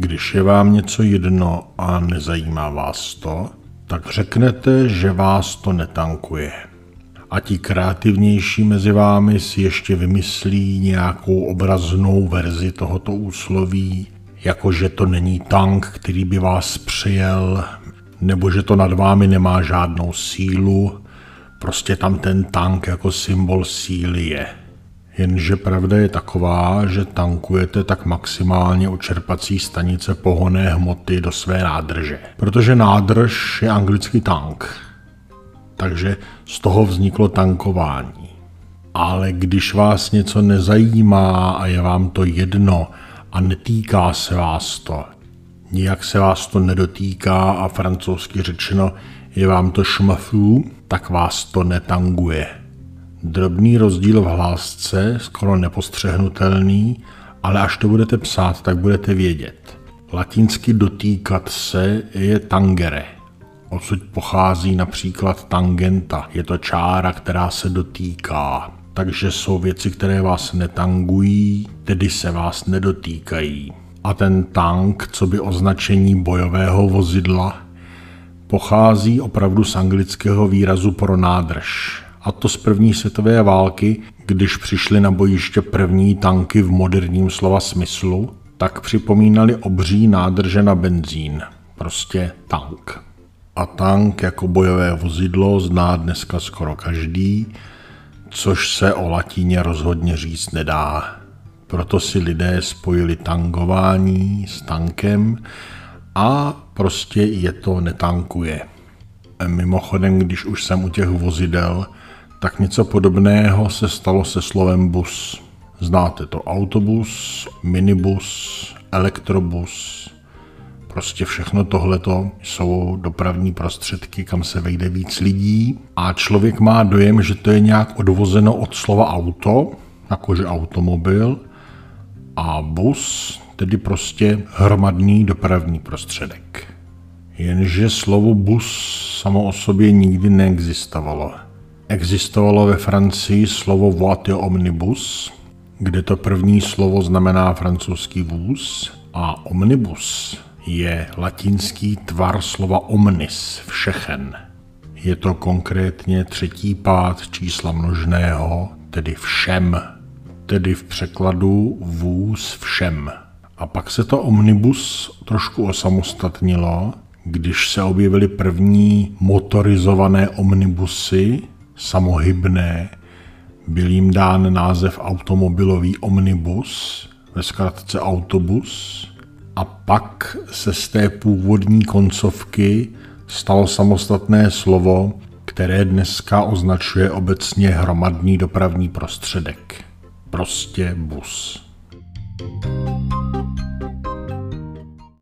Když je vám něco jedno a nezajímá vás to, tak řeknete, že vás to netankuje. A ti kreativnější mezi vámi si ještě vymyslí nějakou obraznou verzi tohoto úsloví, jako že to není tank, který by vás přejel, nebo že to nad vámi nemá žádnou sílu, prostě tam ten tank jako symbol síly je. Jenže pravda je taková, že tankujete tak maximálně u čerpací stanice pohonné hmoty do své nádrže. Protože nádrž je anglický tank. Takže z toho vzniklo tankování. Ale když vás něco nezajímá a je vám to jedno a netýká se vás to, nijak se vás to nedotýká a francouzsky řečeno je vám to šmafů, tak vás to netanguje. Drobný rozdíl v hlásce, skoro nepostřehnutelný, ale až to budete psát, tak budete vědět. Latinsky dotýkat se je tangere. Odsud pochází například tangenta. Je to čára, která se dotýká. Takže jsou věci, které vás netangují, tedy se vás nedotýkají. A ten tank, co by označení bojového vozidla, pochází opravdu z anglického výrazu pro nádrž a to z první světové války, když přišly na bojiště první tanky v moderním slova smyslu, tak připomínali obří nádrže na benzín, prostě tank. A tank jako bojové vozidlo zná dneska skoro každý, což se o latině rozhodně říct nedá. Proto si lidé spojili tangování s tankem a prostě je to netankuje. Mimochodem, když už jsem u těch vozidel, tak něco podobného se stalo se slovem bus. Znáte to autobus, minibus, elektrobus, Prostě všechno tohleto jsou dopravní prostředky, kam se vejde víc lidí a člověk má dojem, že to je nějak odvozeno od slova auto, jakože automobil, a bus, tedy prostě hromadný dopravní prostředek. Jenže slovo bus samo o sobě nikdy neexistovalo. Existovalo ve Francii slovo voiture omnibus, kde to první slovo znamená francouzský vůz a omnibus je latinský tvar slova omnis, všechen. Je to konkrétně třetí pád čísla množného, tedy všem, tedy v překladu vůz všem. A pak se to omnibus trošku osamostatnilo, když se objevily první motorizované omnibusy, samohybné, byl jim dán název automobilový omnibus, ve zkratce autobus, a pak se z té původní koncovky stalo samostatné slovo, které dneska označuje obecně hromadný dopravní prostředek. Prostě bus. thank you